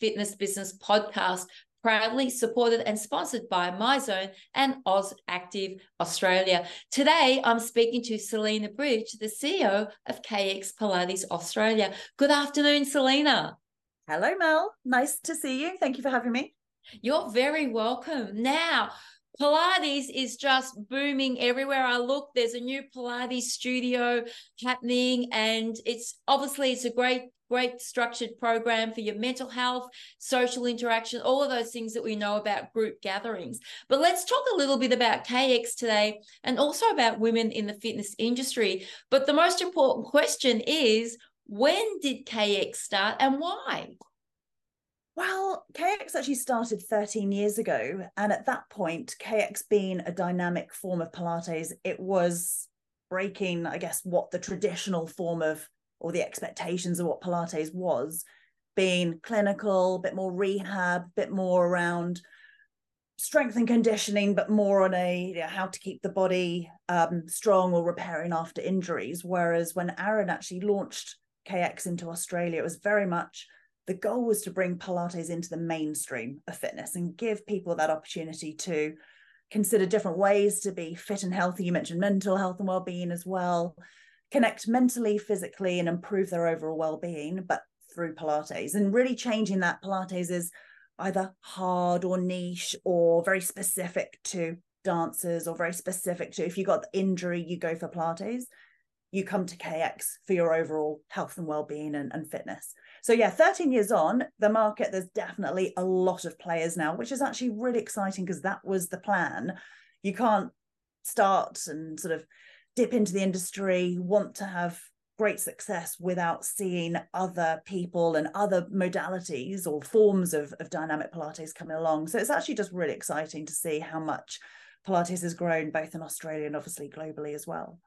Fitness Business podcast, proudly supported and sponsored by MyZone and Oz Active Australia. Today, I'm speaking to Selina Bridge, the CEO of KX Pilates Australia. Good afternoon, Selina. Hello, Mel. Nice to see you. Thank you for having me. You're very welcome. Now, Pilates is just booming everywhere I look. There's a new Pilates studio happening, and it's obviously it's a great great structured program for your mental health, social interaction, all of those things that we know about group gatherings. But let's talk a little bit about KX today and also about women in the fitness industry. But the most important question is when did KX start and why? Well, KX actually started 13 years ago. And at that point, KX being a dynamic form of Pilates, it was breaking, I guess, what the traditional form of or the expectations of what Pilates was, being clinical, a bit more rehab, a bit more around strength and conditioning, but more on a you know, how to keep the body um, strong or repairing after injuries. Whereas when Aaron actually launched KX into Australia, it was very much the goal was to bring Pilates into the mainstream of fitness and give people that opportunity to consider different ways to be fit and healthy. You mentioned mental health and well-being as well, connect mentally, physically, and improve their overall well-being, but through Pilates. And really changing that Pilates is either hard or niche or very specific to dancers or very specific to if you got the injury, you go for Pilates. You come to KX for your overall health and well-being and, and fitness. So yeah, 13 years on, the market, there's definitely a lot of players now, which is actually really exciting because that was the plan. You can't start and sort of dip into the industry, want to have great success without seeing other people and other modalities or forms of, of dynamic Pilates coming along. So it's actually just really exciting to see how much Pilates has grown both in Australia and obviously globally as well.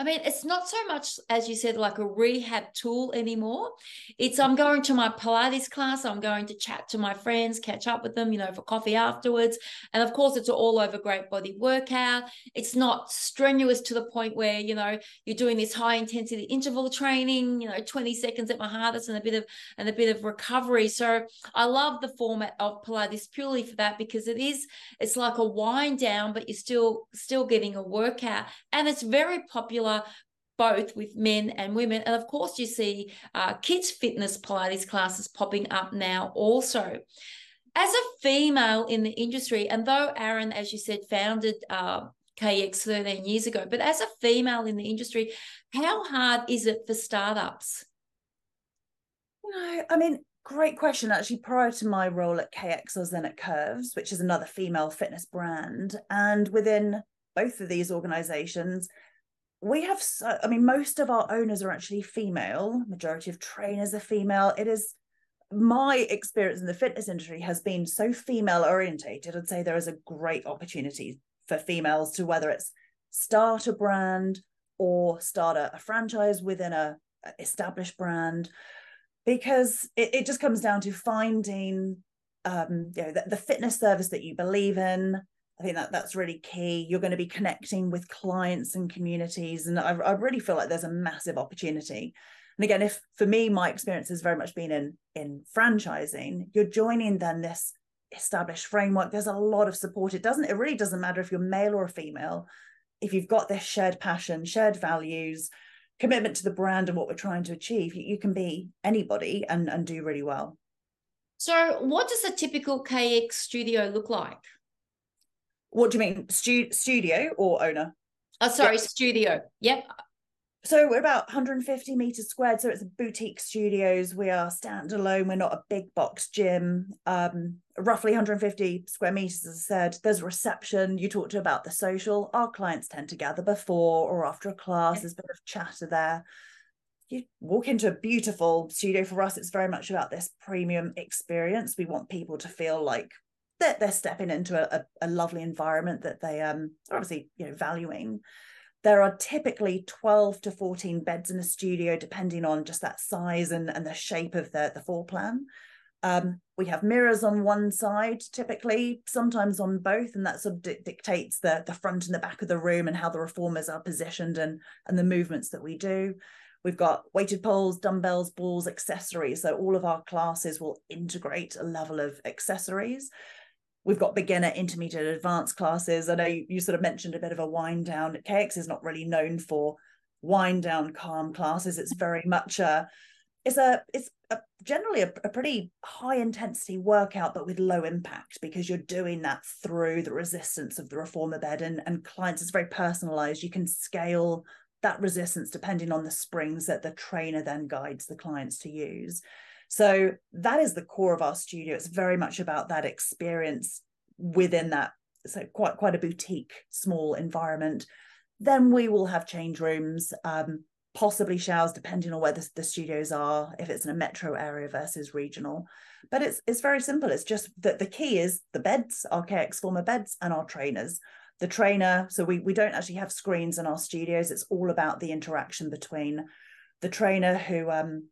I mean, it's not so much, as you said, like a rehab tool anymore. It's I'm going to my Pilates class, I'm going to chat to my friends, catch up with them, you know, for coffee afterwards. And of course, it's all over great body workout. It's not strenuous to the point where, you know, you're doing this high intensity interval training, you know, 20 seconds at my hardest and a bit of and a bit of recovery. So I love the format of Pilates purely for that because it is, it's like a wind down, but you're still still getting a workout. And it's very popular popular both with men and women. And of course, you see uh, kids' fitness Pilates classes popping up now also. As a female in the industry, and though Aaron, as you said, founded uh, KX 13 years ago, but as a female in the industry, how hard is it for startups? No, I mean, great question. Actually, prior to my role at KX, I was then at Curves, which is another female fitness brand. And within both of these organizations, we have so, i mean most of our owners are actually female. Majority of trainers are female. It is my experience in the fitness industry has been so female orientated. I'd say there is a great opportunity for females to whether it's start a brand or start a, a franchise within a, a, established brand because it, it just comes down to finding um you know the, the fitness service that you believe in I think that that's really key. You're going to be connecting with clients and communities, and I, I really feel like there's a massive opportunity. And again, if for me, my experience has very much been in in franchising, you're joining then this established framework. There's a lot of support. It doesn't. It really doesn't matter if you're male or a female. If you've got this shared passion, shared values, commitment to the brand and what we're trying to achieve, you, you can be anybody and and do really well. So, what does a typical KX studio look like? What do you mean, Stu- studio or owner? Oh, sorry, yep. studio. Yep. So we're about 150 meters squared. So it's a boutique studios. We are standalone. We're not a big box gym. Um, roughly 150 square meters, as I said. There's a reception. You talked about the social. Our clients tend to gather before or after a class. There's a bit of chatter there. You walk into a beautiful studio. For us, it's very much about this premium experience. We want people to feel like they're, they're stepping into a, a, a lovely environment that they um, are obviously you know valuing there are typically 12 to 14 beds in a studio depending on just that size and, and the shape of the, the floor plan um, we have mirrors on one side typically sometimes on both and that sort of di- dictates the, the front and the back of the room and how the reformers are positioned and, and the movements that we do We've got weighted poles, dumbbells, balls, accessories. So all of our classes will integrate a level of accessories. We've got beginner, intermediate, advanced classes. I know you, you sort of mentioned a bit of a wind down. KX is not really known for wind down calm classes. It's mm-hmm. very much a it's a it's a, generally a, a pretty high intensity workout, but with low impact because you're doing that through the resistance of the reformer bed and and clients. It's very personalized. You can scale that resistance depending on the springs that the trainer then guides the clients to use. So that is the core of our studio. It's very much about that experience within that. So quite quite a boutique, small environment. Then we will have change rooms, um, possibly showers, depending on where the, the studios are. If it's in a metro area versus regional, but it's it's very simple. It's just that the key is the beds, our KX former beds, and our trainers the trainer so we we don't actually have screens in our studios it's all about the interaction between the trainer who um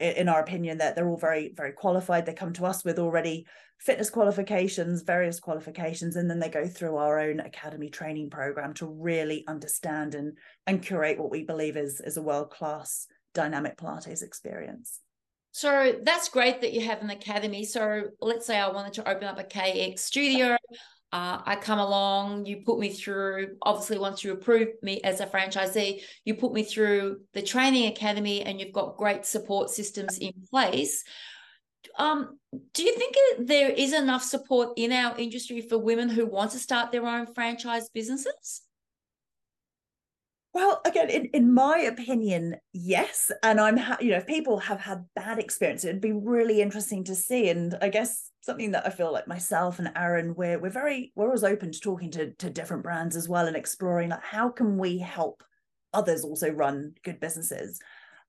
in our opinion that they're all very very qualified they come to us with already fitness qualifications various qualifications and then they go through our own academy training program to really understand and and curate what we believe is is a world class dynamic pilates experience so that's great that you have an academy. So let's say I wanted to open up a KX studio. Uh, I come along, you put me through, obviously, once you approve me as a franchisee, you put me through the training academy and you've got great support systems in place. Um, do you think there is enough support in our industry for women who want to start their own franchise businesses? Well, again, in, in my opinion, yes. And I'm, ha- you know, if people have had bad experience, it'd be really interesting to see. And I guess something that I feel like myself and Aaron, we're we're very we're always open to talking to to different brands as well and exploring like how can we help others also run good businesses.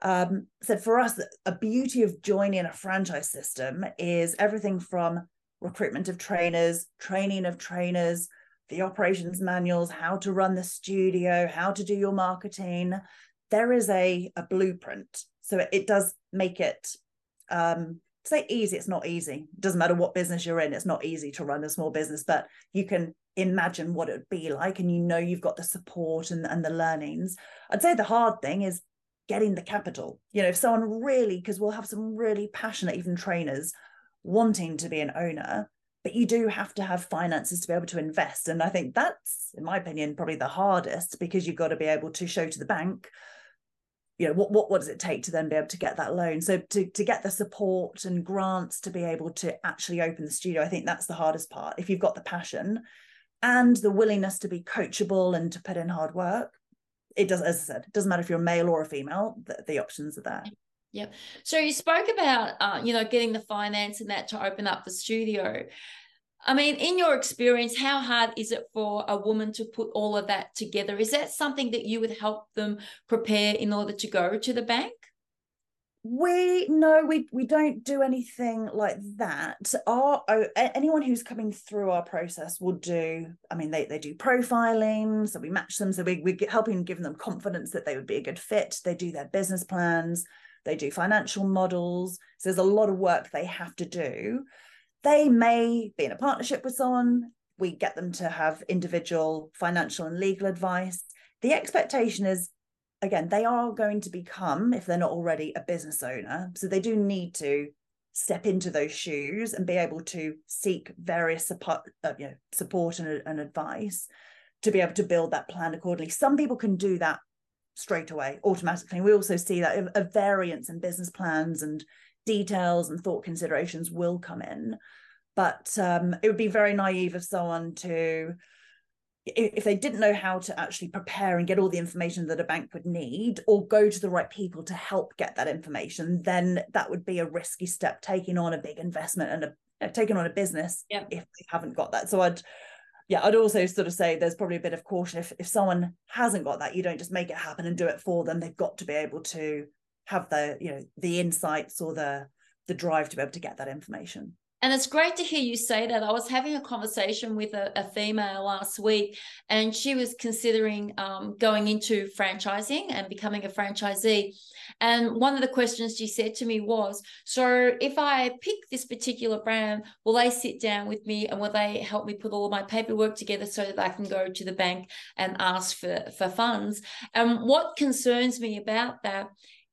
Um, so for us, a beauty of joining a franchise system is everything from recruitment of trainers, training of trainers, the operations manuals, how to run the studio, how to do your marketing. There is a, a blueprint. So it, does make it um, say easy it's not easy it doesn't matter what business you're in it's not easy to run a small business but you can imagine what it would be like and you know you've got the support and, and the learnings i'd say the hard thing is getting the capital you know if someone really because we'll have some really passionate even trainers wanting to be an owner but you do have to have finances to be able to invest. And i think that's in my opinion probably the hardest because you've got to be able to show to the bank you know what, what what does it take to then be able to get that loan? So to to get the support and grants to be able to actually open the studio i think that's the hardest part if you've got the passion and the willingness to be coachable and to put in hard work. It does as i said it doesn't matter if you're a male or a female the, the options are there Yep. So you spoke about, uh, you know, getting the finance and that to open up the studio. I mean, in your experience, how hard is it for a woman to put all of that together? Is that something that you would help them prepare in order to go to the bank? We no, we we don't do anything like that. Our oh, anyone who's coming through our process will do. I mean, they they do profiling, so we match them. So we we're helping giving them confidence that they would be a good fit. They do their business plans. They do financial models. So there's a lot of work they have to do they may be in a partnership with someone. We get them to have individual financial and legal advice. The expectation is, again, they are going to become, if they're not already, a business owner. So they do need to step into those shoes and be able to seek various support, uh, you know, support and, and advice to be able to build that plan accordingly. Some people can do that straight away, automatically. We also see that a, variance in business plans and details and thought considerations will come in. But um, it would be very naive of someone to, if they didn't know how to actually prepare and get all the information that a bank would need, or go to the right people to help get that information, then that would be a risky step, taking on a big investment and a uh, taking on a business yeah. if they haven't got that. So I'd yeah, I'd also sort of say there's probably a bit of caution if if someone hasn't got that, you don't just make it happen and do it for them. They've got to be able to have the you know the insights or the the drive to be able to get that information And it's great to hear you say that. I was having a conversation with a, a female last week, and she was considering um, going into franchising and becoming a franchisee. And one of the questions she said to me was So, if I pick this particular brand, will they sit down with me and will they help me put all my paperwork together so that I can go to the bank and ask for, for funds? And what concerns me about that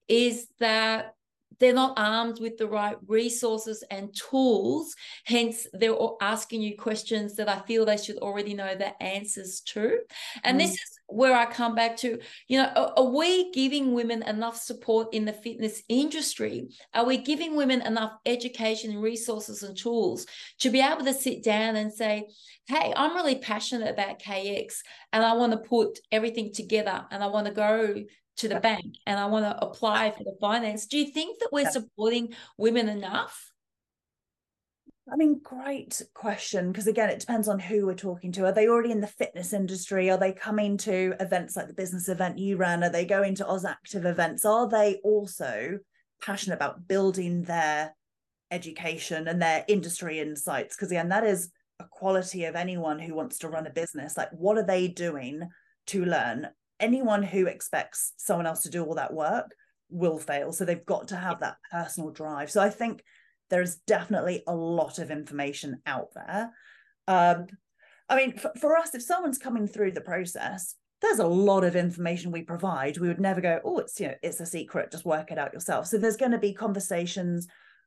is that they're not armed with the right resources and tools. Hence, they're asking you questions that I feel they should already know the answers to. And mm. this is where I come back to, you know, are, are, we giving women enough support in the fitness industry? Are we giving women enough education, resources, and tools to be able to sit down and say, hey, I'm really passionate about KX and I want to put everything together and I want to go to the bank and I want to apply for the finance. Do you think that we're supporting women enough? I mean, great question. Because again, it depends on who we're talking to. Are they already in the fitness industry? Are they coming to events like the business event you ran? Are they going to AusActive events? Are they also passionate about building their education and their industry insights? Because again, that is a quality of anyone who wants to run a business. Like, what are they doing to learn? Anyone who expects someone else to do all that work will fail. So they've got to have that personal drive. So I think there's definitely a lot of information out there. Um, I mean, for, for us, if someone's coming through the process, there's a lot of information we provide. We would never go, oh, it's you know, it's a secret, just work it out yourself. So there's going to be conversations.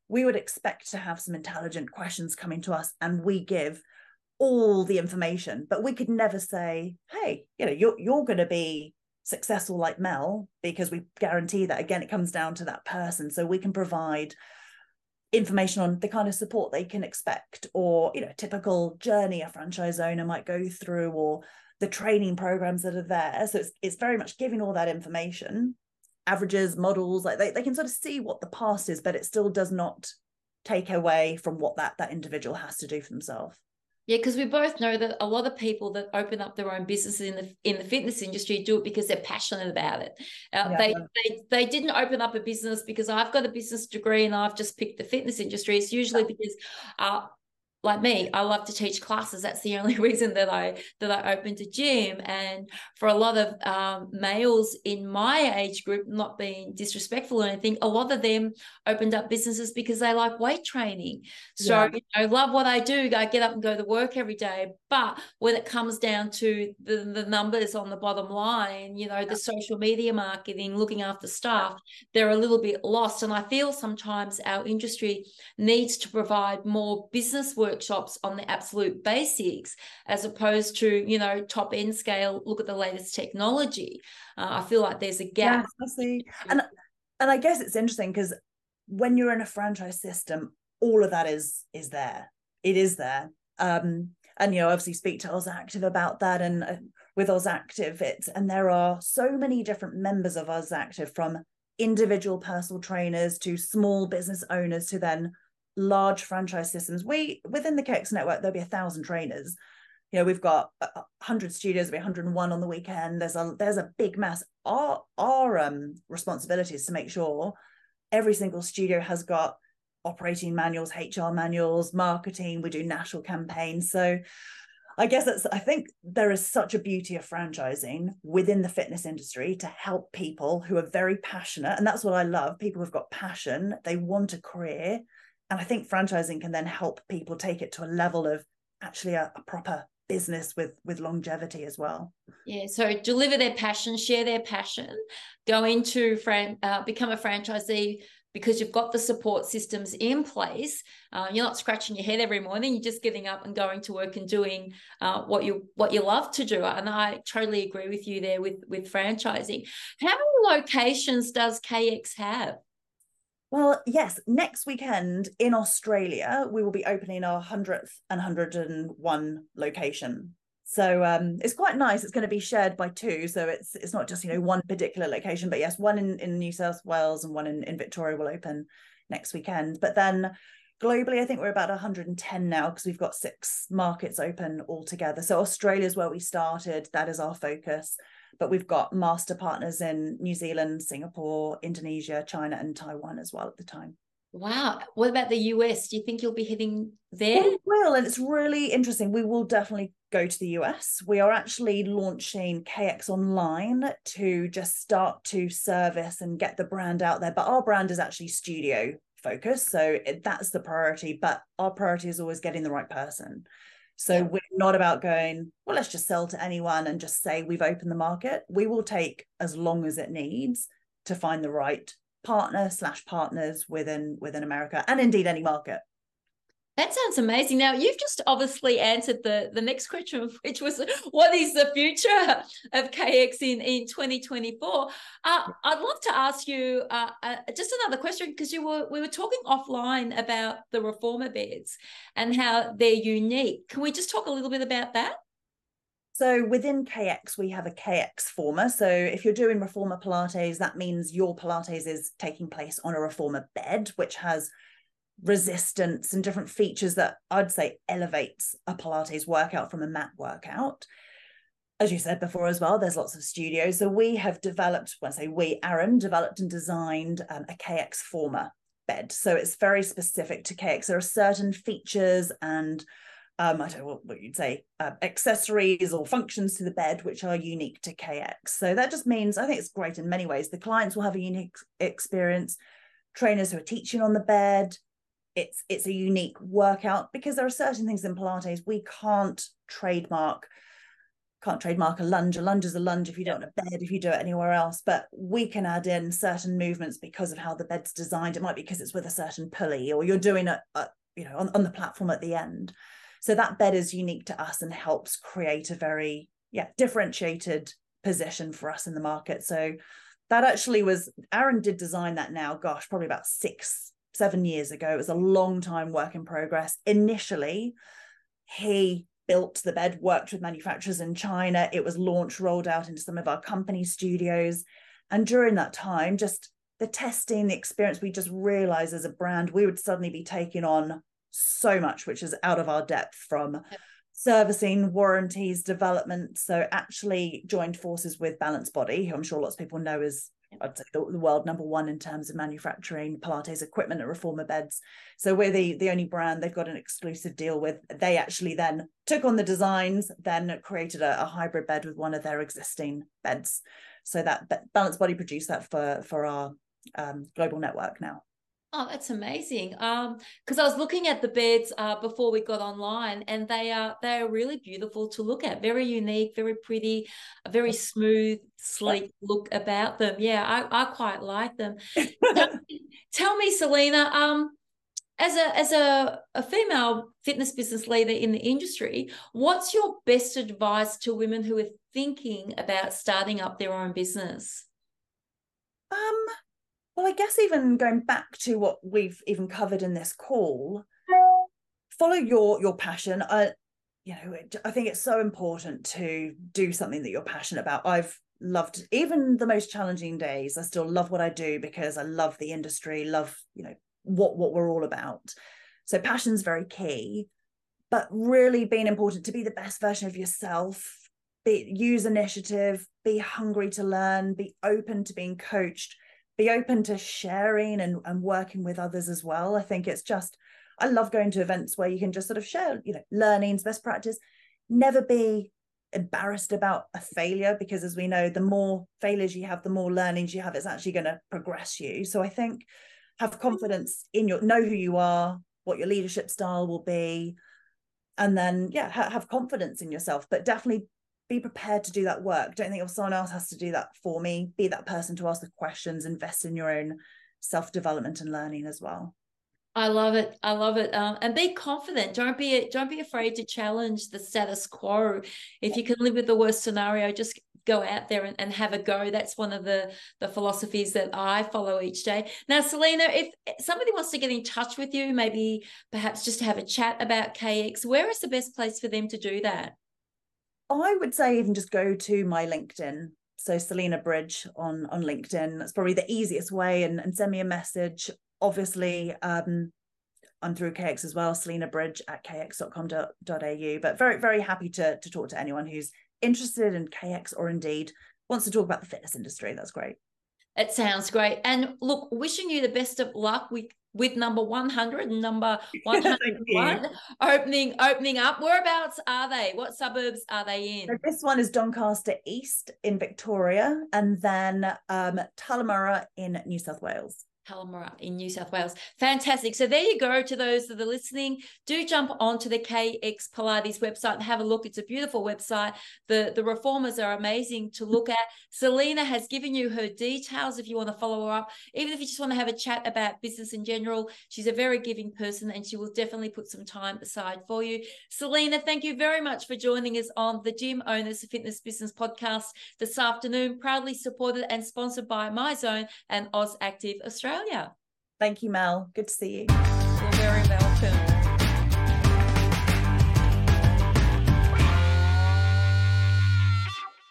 We would expect to have some intelligent questions coming to us, and we give all the information, but we could never say, hey, you know, you're you're going to be successful like Mel because we guarantee that. Again it comes down to that person. So we can provide information on the kind of support they can expect or you know typical journey a franchise owner might go through or the training programs that are there. So it's, it's very much giving all that information averages models like they, they can sort of see what the past is but it still does not take away from what that that individual has to do for themselves yeah, because we both know that a lot of people that open up their own businesses in the in the fitness industry do it because they're passionate about it. Uh, yeah. they, they they didn't open up a business because I've got a business degree and I've just picked the fitness industry. It's usually because uh, like me i love to teach classes. That's the only reason that i that i opened a gym. And for a lot of um, males in my age group not being disrespectful or anything a lot of them opened up businesses because they like weight training. So yeah. you know love what i do. I get up and go to work every day but when it comes down to the, the numbers on the bottom line you know the social media marketing looking after staff they're a little bit lost. And i feel sometimes our industry needs to provide more business workshops on the absolute basics as opposed to you know top end scale look at the latest technology. Uh, i feel like there's a gap. Yeah, I see. and and i guess it's interesting because when you're in a franchise system all of that is is there. It is there. Um and you know obviously speak to AusActive about that and uh, with AusActive it's and there are so many different members of AusActive, from individual personal trainers to small business owners to then large franchise systems, we within the KX network, there'll be a thousand trainers. You know, we've got hundred studios, there'll be 101 on the weekend. There's a there's a big mass. Our our um responsibility is to make sure every single studio has got operating manuals, HR manuals, marketing. We do national campaigns. So I guess that's I think there is such a beauty of franchising within the fitness industry to help people who are very passionate. And that's what I love. People who've got passion, they want a career and I think franchising can then help people take it to a level of actually a, a proper business with with longevity as well yeah so deliver their passion share their passion go into fran uh, become a franchisee because you've got the support systems in place uh, you're not scratching your head every morning you're just getting up and going to work and doing uh, what you what you love to do. And i totally agree with you there with with franchising. How many locations does kx have? Well, yes, next weekend in Australia, we will be opening our 100th and 101 location. So um, it's quite nice. It's going to be shared by two. So it's it's not just, you know, one particular location, but yes, one in, in New South Wales and one in, in Victoria will open next weekend. But then globally, I think we're about 110 now because we've got six markets open altogether. So Australia is where we started. That is our focus but we've got master partners in New Zealand, Singapore, Indonesia, China, and Taiwan as well at the time. Wow. What about the US? Do you think you'll be hitting there? We will. And it's really interesting. We will definitely go to the US. We are actually launching KX Online to just start to service and get the brand out there. But our brand is actually studio focused. So that's the priority. But our priority is always getting the right person. So yeah. we're not about going, well, let's just sell to anyone and just say we've opened the market. We will take as long as it needs to find the right partner slash partners within within America and indeed any market. That sounds amazing. Now you've just obviously answered the the next question, which was what is the future of KX in in 2024? Uh, I'd love to ask you uh, uh, just another question because you were we were talking offline about the reformer beds and how they're unique. Can we just talk a little bit about that? So within KX, we have a KX former. So if you're doing reformer Pilates, that means your Pilates is taking place on a reformer bed, which has resistance and different features that I'd say elevates a Pilates workout from a mat workout. As you said before as well, there's lots of studios. So we have developed, when I say we, Aaron developed and designed um, a KX former bed. So it's very specific to KX. There are certain features and um, I don't know what you'd say, uh, accessories or functions to the bed which are unique to KX. So that just means I think it's great in many ways. The clients will have a unique experience. Trainers who are teaching on the bed, it's it's a unique workout because there are certain things in Pilates we can't trademark. Can't trademark a lunge. A lunge is a lunge if you do it on a bed, if you do it anywhere else. But we can add in certain movements because of how the bed's designed. It might be because it's with a certain pulley, or you're doing it, you know, on, on the platform at the end. So that bed is unique to us and helps create a very, yeah, differentiated position for us in the market. So that actually was, Aaron did design that now, gosh, probably about six, seven years ago. It was a long time work in progress. Initially, he built the bed, worked with manufacturers in China. It was launched, rolled out into some of our company studios. And during that time, just the testing, the experience, we just realized as a brand, we would suddenly be taking on so much, which is out of our depth from servicing, warranties, development. So actually joined forces with Balanced Body, who I'm sure lots of people know is I'd say the, the, world number one in terms of manufacturing Pilates equipment and reformer beds. So we're the the only brand they've got an exclusive deal with. They actually then took on the designs, then created a, a hybrid bed with one of their existing beds. So that Balanced Body produced that for for our um, global network now. Oh, that's amazing. Um, because I was looking at the beds uh before we got online, and they are they are really beautiful to look at. Very unique, very pretty, a very smooth, sleek look about them. Yeah, I, I quite like them. tell, tell me, Selina, um, as a as a, a female fitness business leader in the industry, what's your best advice to women who are thinking about starting up their own business? Um well, I guess even going back to what we've even covered in this call, follow your your passion. I, you know, I think it's so important to do something that you're passionate about. I've loved even the most challenging days. I still love what I do because I love the industry, love you know what what we're all about. So passion's very key, but really being important to be the best version of yourself. Be, use initiative, be hungry to learn, be open to being coached be open to sharing and, and working with others as well. I think it's just, I love going to events where you can just sort of share, you know, learnings, best practice, never be embarrassed about a failure because as we know, the more failures you have, the more learnings you have, it's actually going to progress you. So I think have mm. confidence in your, know who you are, what your leadership style will be, and then, yeah, ha- have confidence in yourself, but definitely be prepared to do that work. Don't think if someone else has to do that for me. Be that person to ask the questions, invest in your own self development and learning as well. I love it. I love it. Um, and be confident. Don't be don't be afraid to challenge the status quo. If you can live with the worst scenario, just go out there and, and have a go. That's one of the the philosophies that I follow each day. Now, Selina, if somebody wants to get in touch with you, maybe perhaps just to have a chat about KX, where is the best place for them to do that? I would say even just go to my LinkedIn. So Selina Bridge on on LinkedIn. That's probably the easiest way and, and send me a message. Obviously, um, I'm through KX as well, Selina Bridge at kx.com.au. But very, very happy to, to talk to anyone who's interested in KX or indeed wants to talk about the fitness industry. That's great. It sounds great. And look, wishing you the best of luck with with number 100 and number 101 opening opening up. Whereabouts are they? What suburbs are they in? So this one is doncaster east in victoria and then um Turramurra in new south wales Turramurra in New South Wales. Fantastic. So there you go to those that are listening. Do jump onto the KX Pilates website and have a look. It's a beautiful website. The, the reformers are amazing to look at. Selina has given you her details if you want to follow her up. Even if you just want to have a chat about business in general, she's a very giving person and she will definitely put some time aside for you. Selina, thank you very much for joining us on the Gym Owners Fitness Business podcast this afternoon, proudly supported and sponsored by MyZone and AusActive Australia. Thank you, Mel. Good to see you. You're very welcome.